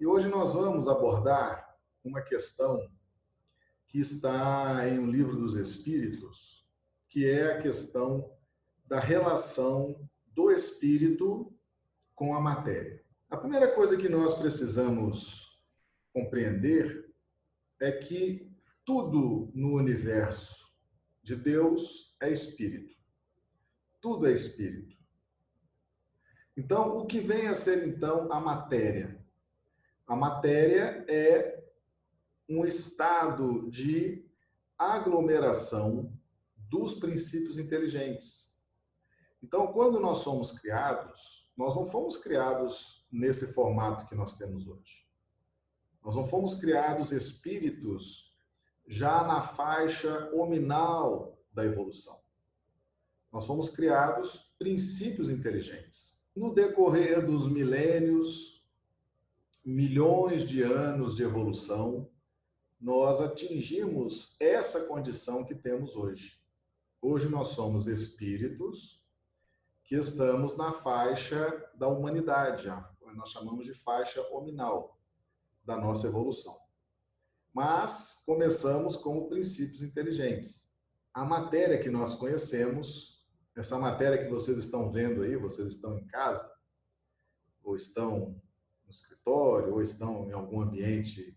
E hoje nós vamos abordar uma questão que está em um livro dos Espíritos, que é a questão da relação do espírito com a matéria. A primeira coisa que nós precisamos compreender é que tudo no universo de Deus é espírito. Tudo é espírito. Então, o que vem a ser então a matéria? A matéria é um estado de aglomeração dos princípios inteligentes. Então, quando nós somos criados, nós não fomos criados nesse formato que nós temos hoje. Nós não fomos criados espíritos já na faixa hominal da evolução. Nós fomos criados princípios inteligentes. No decorrer dos milênios, milhões de anos de evolução, nós atingimos essa condição que temos hoje. Hoje nós somos espíritos que estamos na faixa da humanidade, nós chamamos de faixa hominal da nossa evolução. Mas começamos como princípios inteligentes. A matéria que nós conhecemos, essa matéria que vocês estão vendo aí, vocês estão em casa, ou estão no escritório, ou estão em algum ambiente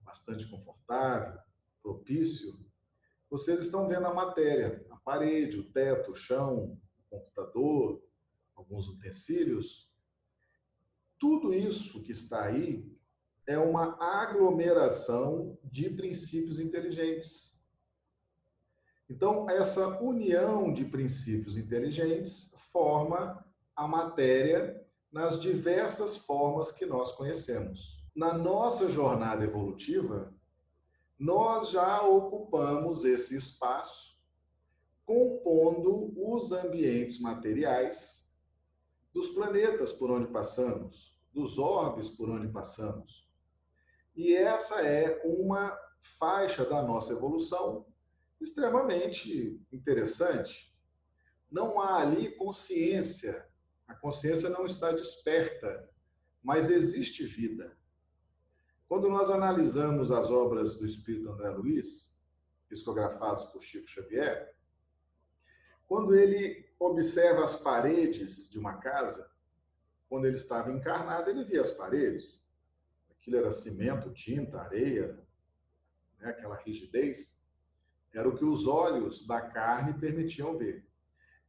bastante confortável, propício, vocês estão vendo a matéria, a parede, o teto, o chão, o computador, alguns utensílios. Tudo isso que está aí é uma aglomeração de princípios inteligentes. Então, essa união de princípios inteligentes forma a matéria nas diversas formas que nós conhecemos na nossa jornada evolutiva, nós já ocupamos esse espaço compondo os ambientes materiais dos planetas por onde passamos, dos orbes por onde passamos. E essa é uma faixa da nossa evolução extremamente interessante. Não há ali consciência, a consciência não está desperta, mas existe vida. Quando nós analisamos as obras do Espírito André Luiz, psicografadas por Chico Xavier, quando ele observa as paredes de uma casa, quando ele estava encarnado, ele via as paredes. Aquilo era cimento, tinta, areia, né? aquela rigidez. Era o que os olhos da carne permitiam ver.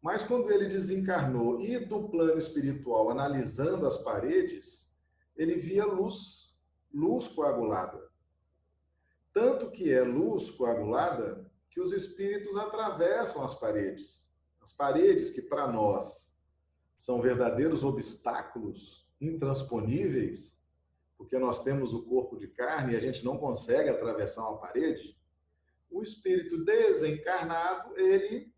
Mas quando ele desencarnou e do plano espiritual, analisando as paredes, ele via luz luz coagulada. Tanto que é luz coagulada que os espíritos atravessam as paredes. As paredes que para nós são verdadeiros obstáculos intransponíveis, porque nós temos o corpo de carne e a gente não consegue atravessar uma parede. O espírito desencarnado, ele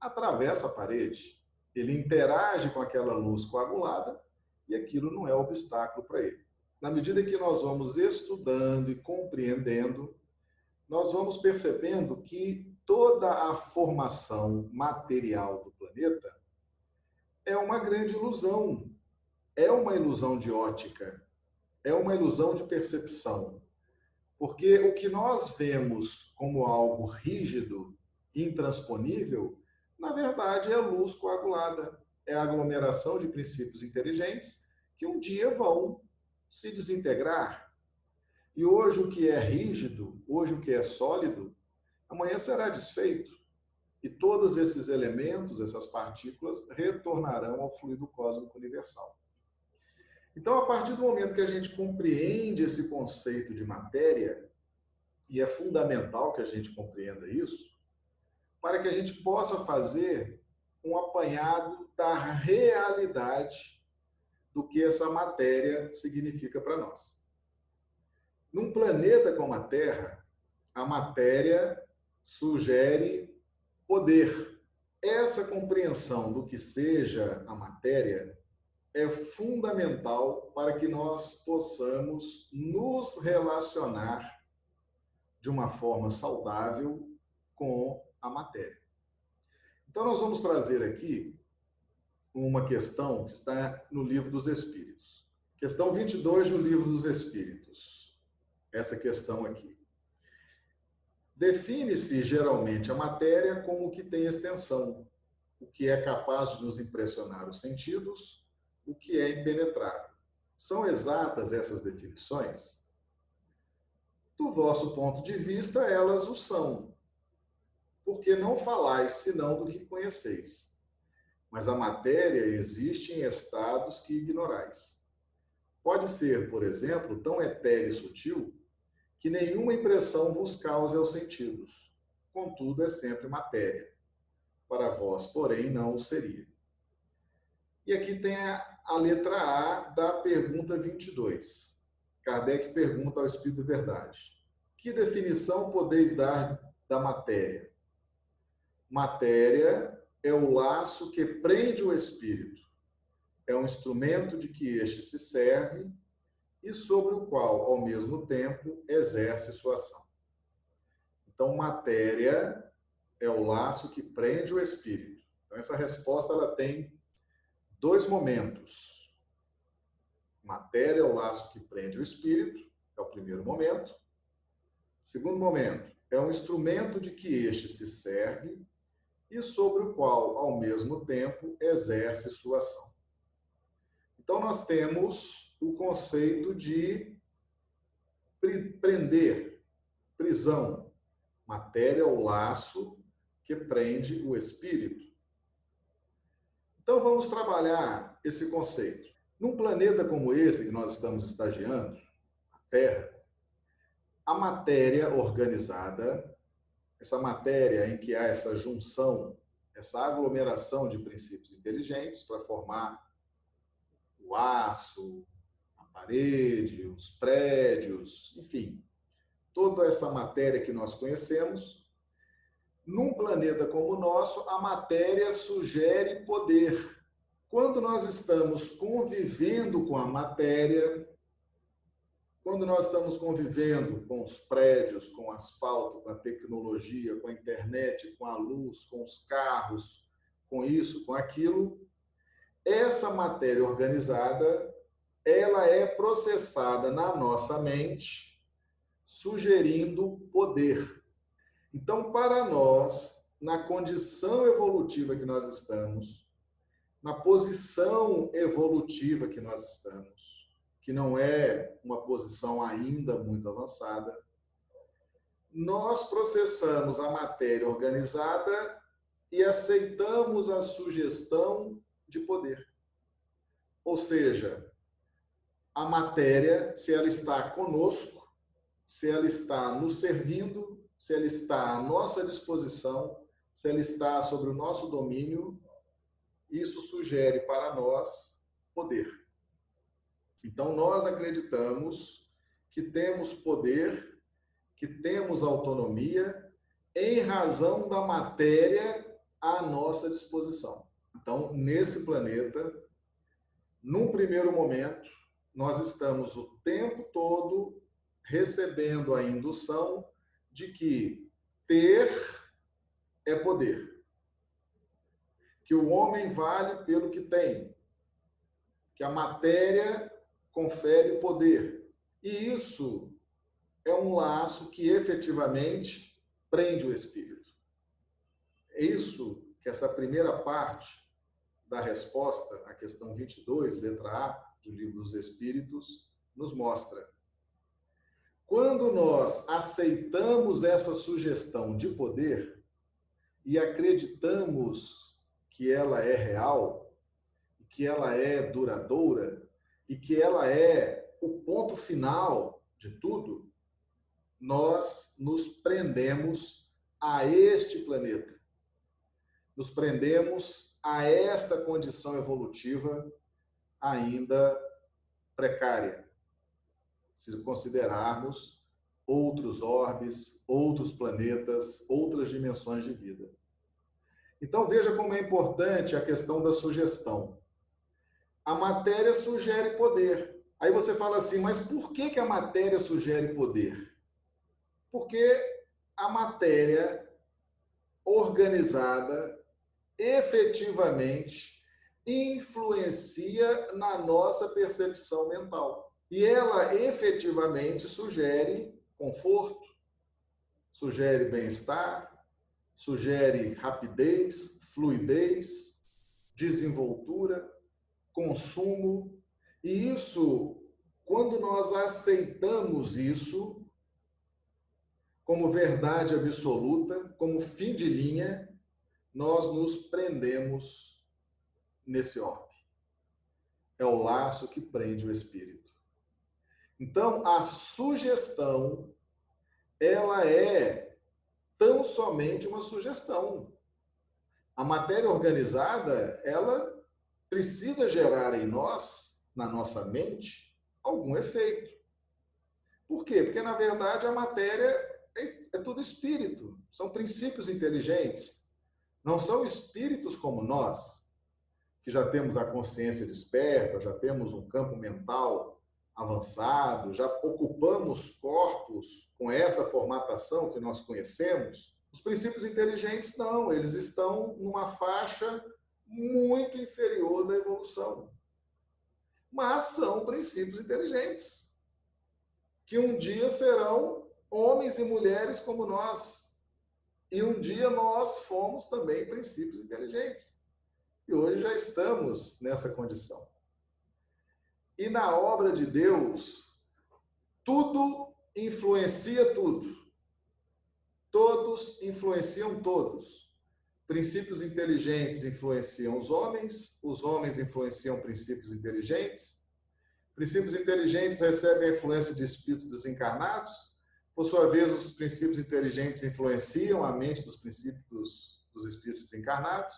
atravessa a parede. Ele interage com aquela luz coagulada e aquilo não é obstáculo para ele na medida que nós vamos estudando e compreendendo, nós vamos percebendo que toda a formação material do planeta é uma grande ilusão. É uma ilusão de ótica, é uma ilusão de percepção. Porque o que nós vemos como algo rígido, intransponível, na verdade é luz coagulada, é a aglomeração de princípios inteligentes que um dia vão se desintegrar. E hoje o que é rígido, hoje o que é sólido, amanhã será desfeito. E todos esses elementos, essas partículas, retornarão ao fluido cósmico universal. Então, a partir do momento que a gente compreende esse conceito de matéria, e é fundamental que a gente compreenda isso, para que a gente possa fazer um apanhado da realidade do que essa matéria significa para nós. Num planeta como a Terra, a matéria sugere poder. Essa compreensão do que seja a matéria é fundamental para que nós possamos nos relacionar de uma forma saudável com a matéria. Então, nós vamos trazer aqui uma questão que está no livro dos Espíritos, Questão 22 do Livro dos Espíritos. Essa questão aqui. Define-se geralmente a matéria como o que tem extensão, o que é capaz de nos impressionar os sentidos, o que é impenetrável. São exatas essas definições? Do vosso ponto de vista, elas o são, porque não falais senão do que conheceis. Mas a matéria existe em estados que ignorais. Pode ser, por exemplo, tão etéreo e sutil que nenhuma impressão vos cause aos sentidos. Contudo, é sempre matéria. Para vós, porém, não o seria. E aqui tem a, a letra A da pergunta 22. Kardec pergunta ao Espírito de Verdade: Que definição podeis dar da matéria? Matéria é o laço que prende o espírito. É um instrumento de que este se serve e sobre o qual, ao mesmo tempo, exerce sua ação. Então, matéria é o laço que prende o espírito. Então, essa resposta ela tem dois momentos. Matéria é o laço que prende o espírito, é o primeiro momento. Segundo momento, é um instrumento de que este se serve e sobre o qual, ao mesmo tempo, exerce sua ação. Então, nós temos o conceito de prender, prisão. Matéria é o laço que prende o espírito. Então vamos trabalhar esse conceito. Num planeta como esse que nós estamos estagiando, a Terra, a matéria organizada, essa matéria em que há essa junção, essa aglomeração de princípios inteligentes para formar o aço, parede, os prédios, enfim, toda essa matéria que nós conhecemos. Num planeta como o nosso, a matéria sugere poder. Quando nós estamos convivendo com a matéria, quando nós estamos convivendo com os prédios, com o asfalto, com a tecnologia, com a internet, com a luz, com os carros, com isso, com aquilo, essa matéria organizada ela é processada na nossa mente, sugerindo poder. Então, para nós, na condição evolutiva que nós estamos, na posição evolutiva que nós estamos, que não é uma posição ainda muito avançada, nós processamos a matéria organizada e aceitamos a sugestão de poder. Ou seja, a matéria, se ela está conosco, se ela está nos servindo, se ela está à nossa disposição, se ela está sobre o nosso domínio, isso sugere para nós poder. Então, nós acreditamos que temos poder, que temos autonomia, em razão da matéria à nossa disposição. Então, nesse planeta, num primeiro momento, nós estamos o tempo todo recebendo a indução de que ter é poder. Que o homem vale pelo que tem. Que a matéria confere poder. E isso é um laço que efetivamente prende o espírito. É isso que essa primeira parte da resposta à questão 22, letra A, do Livro dos Espíritos, nos mostra. Quando nós aceitamos essa sugestão de poder e acreditamos que ela é real, que ela é duradoura e que ela é o ponto final de tudo, nós nos prendemos a este planeta. Nos prendemos a esta condição evolutiva ainda precária, se considerarmos outros orbes, outros planetas, outras dimensões de vida. Então veja como é importante a questão da sugestão. A matéria sugere poder. Aí você fala assim, mas por que, que a matéria sugere poder? Porque a matéria organizada efetivamente influencia na nossa percepção mental. E ela efetivamente sugere conforto, sugere bem-estar, sugere rapidez, fluidez, desenvoltura, consumo. E isso, quando nós aceitamos isso como verdade absoluta, como fim de linha, nós nos prendemos nesse orbe. É o laço que prende o espírito. Então, a sugestão, ela é tão somente uma sugestão. A matéria organizada, ela precisa gerar em nós, na nossa mente, algum efeito. Por quê? Porque, na verdade, a matéria é, é tudo espírito, são princípios inteligentes. Não são espíritos como nós, que já temos a consciência desperta, já temos um campo mental avançado, já ocupamos corpos com essa formatação que nós conhecemos. Os princípios inteligentes não, eles estão numa faixa muito inferior da evolução. Mas são princípios inteligentes, que um dia serão homens e mulheres como nós. E um dia nós fomos também princípios inteligentes. E hoje já estamos nessa condição. E na obra de Deus, tudo influencia tudo. Todos influenciam todos. Princípios inteligentes influenciam os homens, os homens influenciam princípios inteligentes. Princípios inteligentes recebem a influência de espíritos desencarnados, por sua vez, os princípios inteligentes influenciam a mente dos princípios dos espíritos encarnados,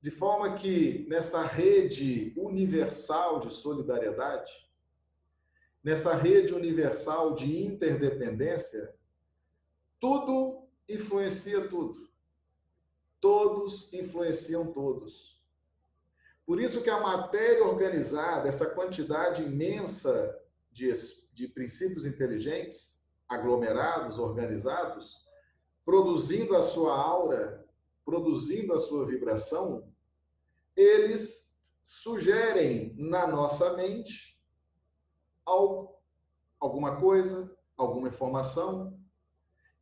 de forma que nessa rede universal de solidariedade, nessa rede universal de interdependência, tudo influencia tudo. Todos influenciam todos. Por isso que a matéria organizada, essa quantidade imensa de, de princípios inteligentes, aglomerados, organizados, produzindo a sua aura, produzindo a sua vibração, eles sugerem na nossa mente algo, alguma coisa, alguma informação,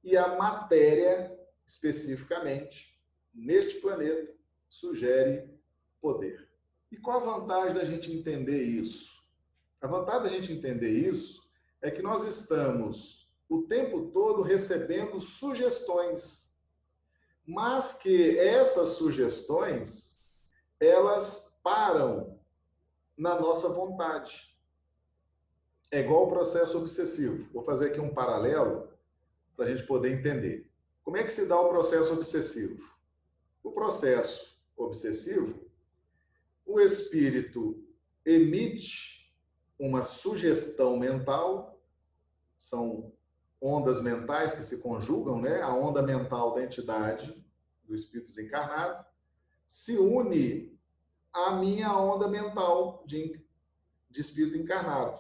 e a matéria, especificamente, neste planeta, sugere poder. E qual a vantagem da gente entender isso? A vantagem da gente entender isso é que nós estamos o tempo todo recebendo sugestões, mas que essas sugestões elas param na nossa vontade. É igual o processo obsessivo. Vou fazer aqui um paralelo para a gente poder entender. Como é que se dá o processo obsessivo? O processo obsessivo, o espírito emite uma sugestão mental, são ondas mentais que se conjugam, né? A onda mental da entidade do espírito desencarnado se une à minha onda mental de, de espírito encarnado.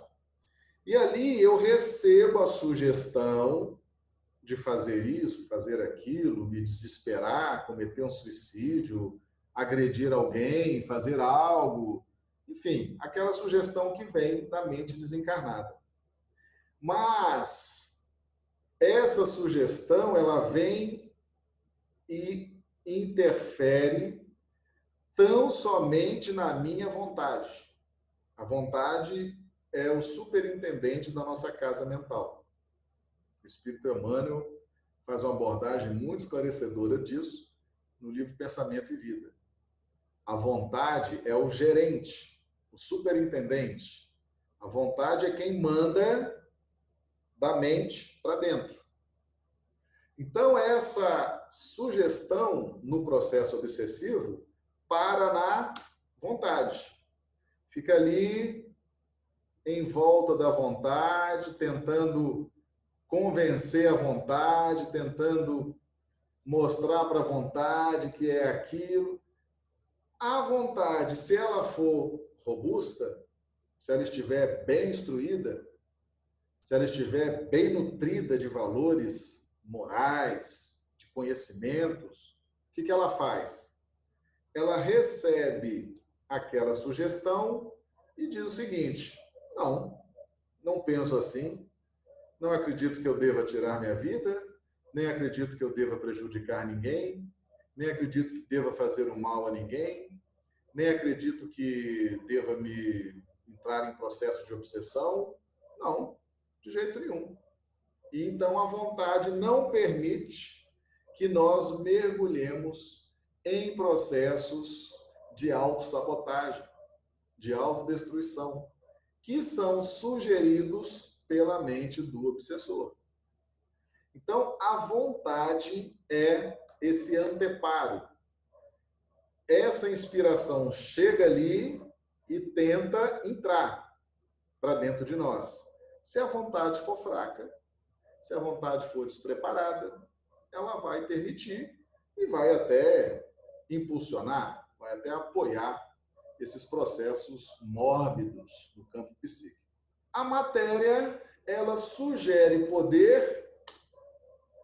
E ali eu recebo a sugestão de fazer isso, fazer aquilo, me desesperar, cometer um suicídio, agredir alguém, fazer algo, enfim, aquela sugestão que vem da mente desencarnada. Mas essa sugestão ela vem e interfere tão somente na minha vontade. A vontade é o superintendente da nossa casa mental. Espírito Emmanuel faz uma abordagem muito esclarecedora disso no livro Pensamento e Vida. A vontade é o gerente, o superintendente. A vontade é quem manda da mente para dentro. Então, essa sugestão no processo obsessivo para na vontade. Fica ali em volta da vontade, tentando convencer a vontade, tentando mostrar para a vontade que é aquilo. A vontade, se ela for robusta, se ela estiver bem instruída, se ela estiver bem nutrida de valores morais, de conhecimentos, o que, que ela faz? Ela recebe aquela sugestão e diz o seguinte: não, não penso assim, não acredito que eu deva tirar minha vida, nem acredito que eu deva prejudicar ninguém, nem acredito que deva fazer um mal a ninguém, nem acredito que deva me entrar em processo de obsessão. Não, de jeito nenhum. E então a vontade não permite que nós mergulhemos em processos de autossabotagem, de autodestruição, que são sugeridos pela mente do obsessor. Então, a vontade é esse anteparo. Essa inspiração chega ali e tenta entrar para dentro de nós. Se a vontade for fraca, se a vontade for despreparada, ela vai permitir e vai até impulsionar, vai até apoiar esses processos mórbidos do campo psíquico. A matéria, ela sugere poder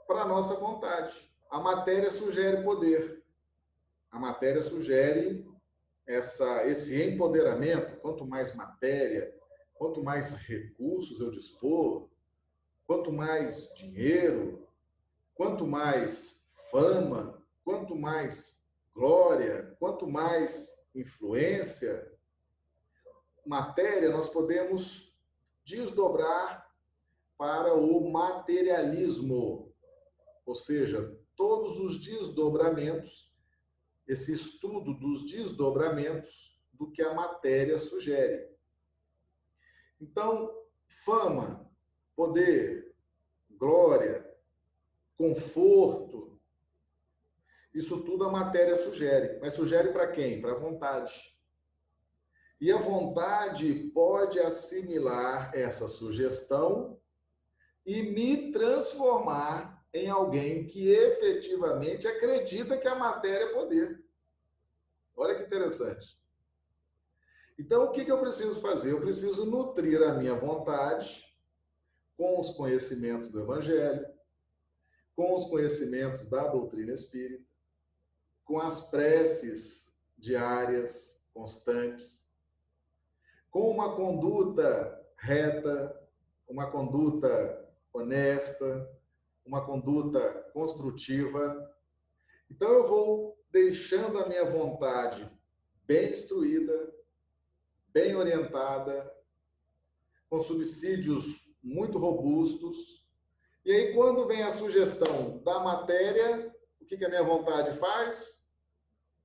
para a nossa vontade. A matéria sugere poder. A matéria sugere essa, esse empoderamento. Quanto mais matéria, quanto mais recursos eu dispor, quanto mais dinheiro, quanto mais fama, quanto mais glória, quanto mais influência, matéria, nós podemos desdobrar para o materialismo, ou seja, todos os desdobramentos, esse estudo dos desdobramentos do que a matéria sugere. Então, fama, poder, glória, conforto, isso tudo a matéria sugere. Mas sugere para quem? Para a vontade. E a vontade pode assimilar essa sugestão e me transformar em alguém que efetivamente acredita que a matéria é poder. Olha que interessante. Então, o que eu preciso fazer? Eu preciso nutrir a minha vontade com os conhecimentos do Evangelho, com os conhecimentos da doutrina espírita, com as preces diárias, constantes, com uma conduta reta, uma conduta honesta, uma conduta construtiva. Então eu vou deixando a minha vontade bem instruída, bem orientada, com subsídios muito robustos. E aí, quando vem a sugestão da matéria, o que, que a minha vontade faz?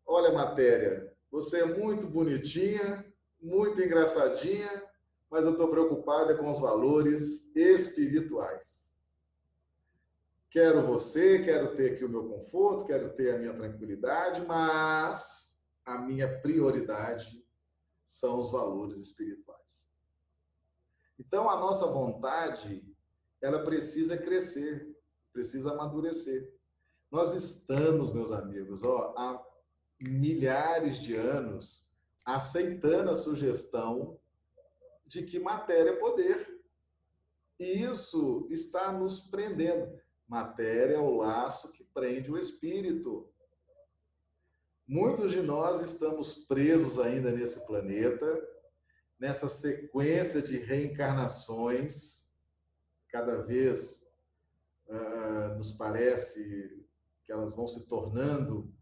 Olha, matéria, você é muito bonitinha, muito engraçadinha, mas eu estou preocupada com os valores espirituais. Quero você, quero ter aqui o meu conforto, quero ter a minha tranquilidade, mas a minha prioridade são os valores espirituais. Então a nossa vontade, ela precisa crescer, precisa amadurecer. Nós estamos, meus amigos, ó, há milhares de anos aceitando a sugestão de que matéria é poder. E isso está nos prendendo. Matéria é o laço que prende o espírito. Muitos de nós estamos presos ainda nesse planeta, nessa sequência de reencarnações, cada vez uh, nos parece que elas vão se tornando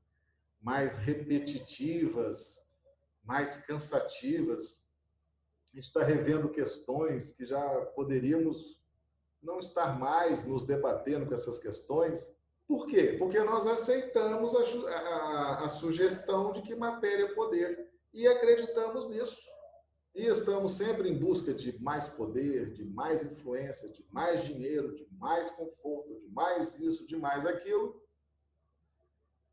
mais repetitivas, mais cansativas. A gente está revendo questões que já poderíamos não estar mais nos debatendo com essas questões. Por quê? Porque nós aceitamos a, a, a sugestão de que matéria é poder e acreditamos nisso. E estamos sempre em busca de mais poder, de mais influência, de mais dinheiro, de mais conforto, de mais isso, de mais aquilo.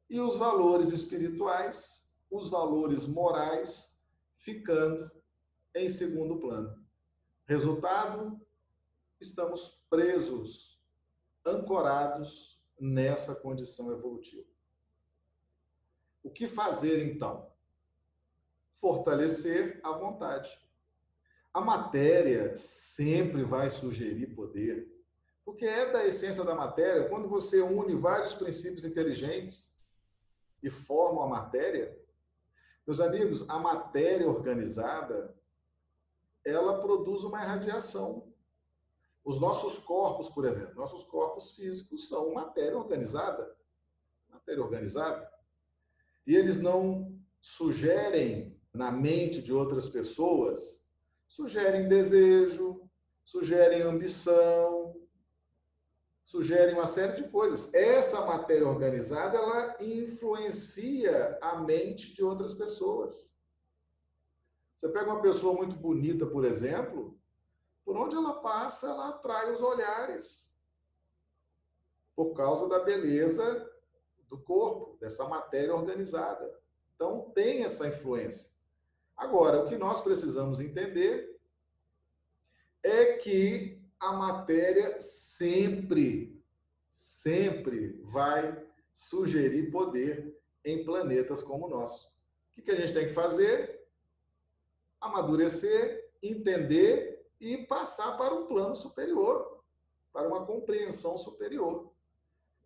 E os valores espirituais, os valores morais, ficando em segundo plano. Resultado: estamos presos, ancorados nessa condição evolutiva. O que fazer então? Fortalecer a vontade. A matéria sempre vai sugerir poder, porque é da essência da matéria. Quando você une vários princípios inteligentes e formam a matéria, Meus amigos, a matéria organizada, ela produz uma irradiação. Os nossos corpos, por exemplo, nossos corpos físicos são matéria organizada. Matéria organizada. E eles não sugerem na mente de outras pessoas, sugerem desejo, sugerem ambição, sugerem uma série de coisas. Essa matéria organizada, ela influencia a mente de outras pessoas. Você pega uma pessoa muito bonita, por exemplo, por onde ela passa, ela atrai os olhares. Por causa da beleza do corpo, dessa matéria organizada. Então, tem essa influência. Agora, o que nós precisamos entender é que a matéria sempre, sempre vai sugerir poder em planetas como o nosso. O que a gente tem que fazer? Amadurecer, entender e passar para um plano superior, para uma compreensão superior.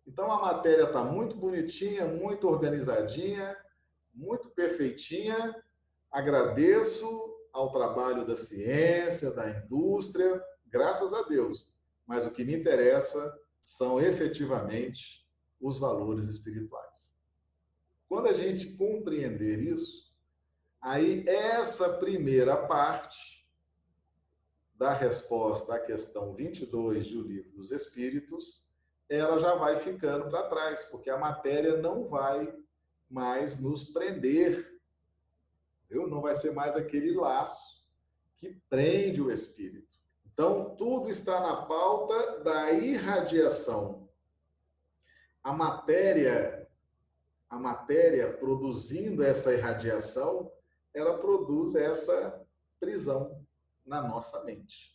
Então a matéria está muito bonitinha, muito organizadinha, muito perfeitinha. Agradeço ao trabalho da ciência, da indústria, graças a Deus. Mas o que me interessa são efetivamente os valores espirituais. Quando a gente compreender isso, aí essa primeira parte da resposta à questão 22 do livro dos Espíritos, ela já vai ficando para trás, porque a matéria não vai mais nos prender, viu? não vai ser mais aquele laço que prende o espírito. Então, tudo está na pauta da irradiação. A matéria, a matéria produzindo essa irradiação, ela produz essa prisão na nossa mente.